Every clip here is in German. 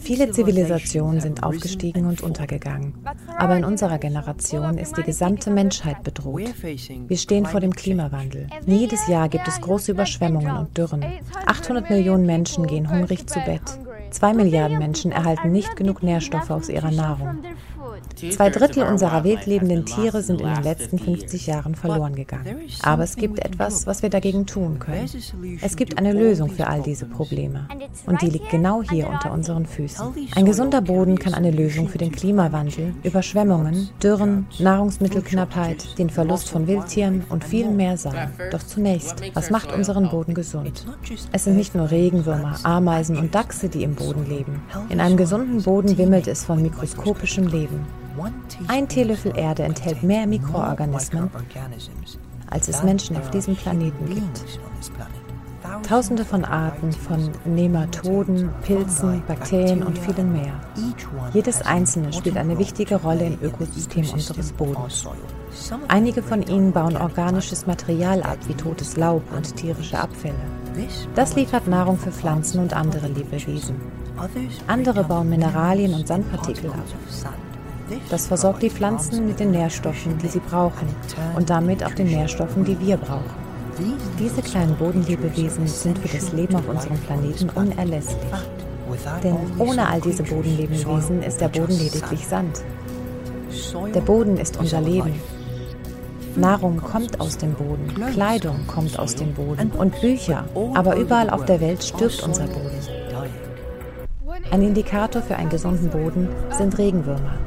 Viele Zivilisationen sind aufgestiegen und untergegangen. Aber in unserer Generation ist die gesamte Menschheit bedroht. Wir stehen vor dem Klimawandel. Jedes Jahr gibt es große Überschwemmungen und Dürren. 800 Millionen Menschen gehen hungrig zu Bett. Zwei Milliarden Menschen erhalten nicht genug Nährstoffe aus ihrer Nahrung. Zwei Drittel unserer wildlebenden Tiere sind in den letzten 50 Jahren verloren gegangen. Aber es gibt etwas, was wir dagegen tun können. Es gibt eine Lösung für all diese Probleme. Und die liegt genau hier unter unseren Füßen. Ein gesunder Boden kann eine Lösung für den Klimawandel, Überschwemmungen, Dürren, Nahrungsmittelknappheit, den Verlust von Wildtieren und viel mehr sein. Doch zunächst, was macht unseren Boden gesund? Es sind nicht nur Regenwürmer, Ameisen und Dachse, die im Boden leben. In einem gesunden Boden wimmelt es von mikroskopischem Leben. Ein Teelöffel Erde enthält mehr Mikroorganismen, als es Menschen auf diesem Planeten gibt. Tausende von Arten von Nematoden, Pilzen, Bakterien und vielen mehr. Jedes einzelne spielt eine wichtige Rolle im Ökosystem unseres Bodens. Einige von ihnen bauen organisches Material ab, wie totes Laub und tierische Abfälle. Das liefert Nahrung für Pflanzen und andere Lebewesen. Andere bauen Mineralien und Sandpartikel ab. Das versorgt die Pflanzen mit den Nährstoffen, die sie brauchen und damit auch den Nährstoffen, die wir brauchen. Diese kleinen Bodenlebewesen sind für das Leben auf unserem Planeten unerlässlich. Denn ohne all diese Bodenlebewesen ist der Boden lediglich Sand. Der Boden ist unser Leben. Nahrung kommt aus dem Boden, Kleidung kommt aus dem Boden und Bücher, aber überall auf der Welt stirbt unser Boden. Ein Indikator für einen gesunden Boden sind Regenwürmer.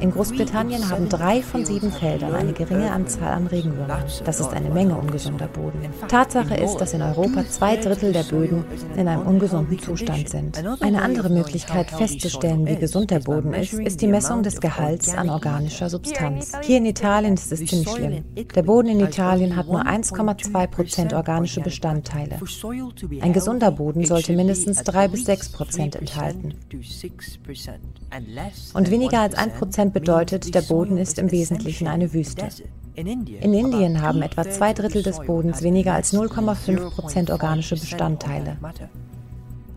In Großbritannien haben drei von sieben Feldern eine geringe Anzahl an Regenwürmern. Das ist eine Menge ungesunder Boden. Tatsache ist, dass in Europa zwei Drittel der Böden in einem ungesunden Zustand sind. Eine andere Möglichkeit festzustellen, wie gesund der Boden ist, ist die Messung des Gehalts an organischer Substanz. Hier in Italien ist es ziemlich schlimm. Der Boden in Italien hat nur 1,2 Prozent organische Bestandteile. Ein gesunder Boden sollte mindestens 3 bis 6 Prozent enthalten enthalten. Und weniger als ein Prozent bedeutet, der Boden ist im Wesentlichen eine Wüste. In Indien haben etwa zwei Drittel des Bodens weniger als 0,5 Prozent organische Bestandteile.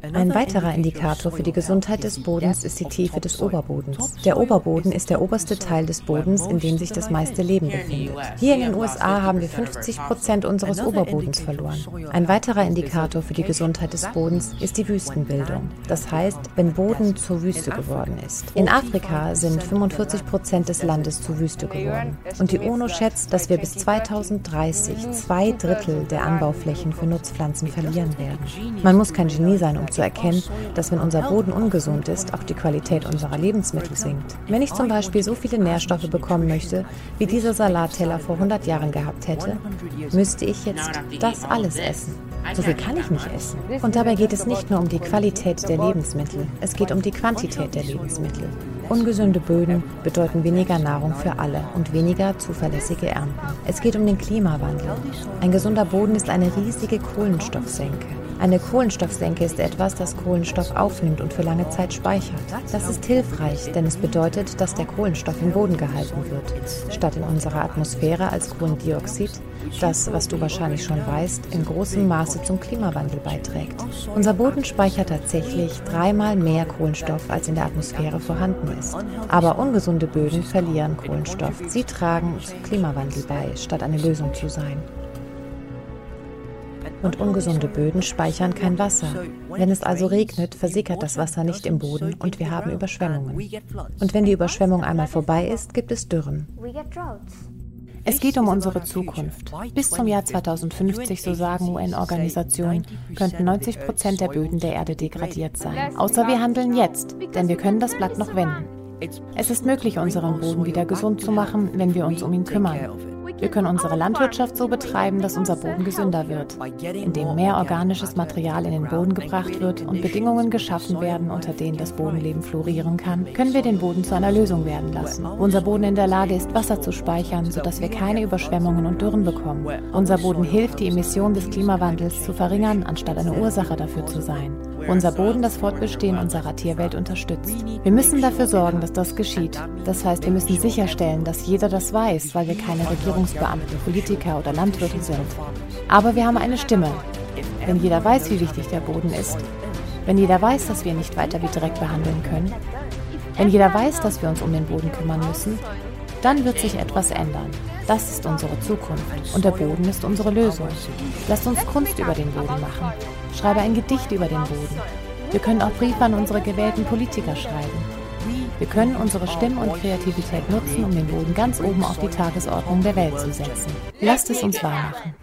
Ein weiterer Indikator für die Gesundheit des Bodens ist die Tiefe des Oberbodens. Der Oberboden ist der oberste Teil des Bodens, in dem sich das meiste Leben befindet. Hier in den USA haben wir 50 Prozent unseres Oberbodens verloren. Ein weiterer Indikator für die Gesundheit des Bodens ist die Wüstenbildung. Das heißt, wenn Boden zur Wüste geworden ist. In Afrika sind 45 Prozent des Landes zur Wüste geworden. Und die UNO schätzt, dass wir bis 2030 zwei Drittel der Anbauflächen für Nutzpflanzen verlieren werden. Man muss kein Genie sein, um zu erkennen, dass wenn unser Boden ungesund ist, auch die Qualität unserer Lebensmittel sinkt. Wenn ich zum Beispiel so viele Nährstoffe bekommen möchte, wie dieser Salatteller vor 100 Jahren gehabt hätte, müsste ich jetzt das alles essen. So viel kann ich nicht essen. Und dabei geht es nicht nur um die Qualität der Lebensmittel, es geht um die Quantität der Lebensmittel. Ungesunde Böden bedeuten weniger Nahrung für alle und weniger zuverlässige Ernten. Es geht um den Klimawandel. Ein gesunder Boden ist eine riesige Kohlenstoffsenke. Eine Kohlenstoffsenke ist etwas, das Kohlenstoff aufnimmt und für lange Zeit speichert. Das ist hilfreich, denn es bedeutet, dass der Kohlenstoff im Boden gehalten wird, statt in unserer Atmosphäre als Kohlendioxid, das, was du wahrscheinlich schon weißt, in großem Maße zum Klimawandel beiträgt. Unser Boden speichert tatsächlich dreimal mehr Kohlenstoff, als in der Atmosphäre vorhanden ist. Aber ungesunde Böden verlieren Kohlenstoff. Sie tragen zum Klimawandel bei, statt eine Lösung zu sein und ungesunde Böden speichern kein Wasser. Wenn es also regnet, versickert das Wasser nicht im Boden und wir haben Überschwemmungen. Und wenn die Überschwemmung einmal vorbei ist, gibt es Dürren. Es geht um unsere Zukunft. Bis zum Jahr 2050, so sagen UN-Organisationen, könnten 90 Prozent der Böden der Erde degradiert sein. Außer wir handeln jetzt, denn wir können das Blatt noch wenden. Es ist möglich, unseren Boden wieder gesund zu machen, wenn wir uns um ihn kümmern. Wir können unsere Landwirtschaft so betreiben, dass unser Boden gesünder wird, indem mehr organisches Material in den Boden gebracht wird und Bedingungen geschaffen werden, unter denen das Bodenleben florieren kann, können wir den Boden zu einer Lösung werden lassen. Unser Boden in der Lage ist, Wasser zu speichern, sodass wir keine Überschwemmungen und Dürren bekommen. Unser Boden hilft, die Emissionen des Klimawandels zu verringern, anstatt eine Ursache dafür zu sein unser Boden das Fortbestehen unserer Tierwelt unterstützt. Wir müssen dafür sorgen, dass das geschieht. Das heißt, wir müssen sicherstellen, dass jeder das weiß, weil wir keine Regierungsbeamten, Politiker oder Landwirte sind. Aber wir haben eine Stimme. Wenn jeder weiß, wie wichtig der Boden ist, Wenn jeder weiß, dass wir ihn nicht weiter wie Dreck behandeln können, wenn jeder weiß, dass wir uns um den Boden kümmern müssen, dann wird sich etwas ändern. Das ist unsere Zukunft und der Boden ist unsere Lösung. Lasst uns Kunst über den Boden machen. Schreibe ein Gedicht über den Boden. Wir können auch Briefe an unsere gewählten Politiker schreiben. Wir können unsere Stimme und Kreativität nutzen, um den Boden ganz oben auf die Tagesordnung der Welt zu setzen. Lasst es uns wahrmachen.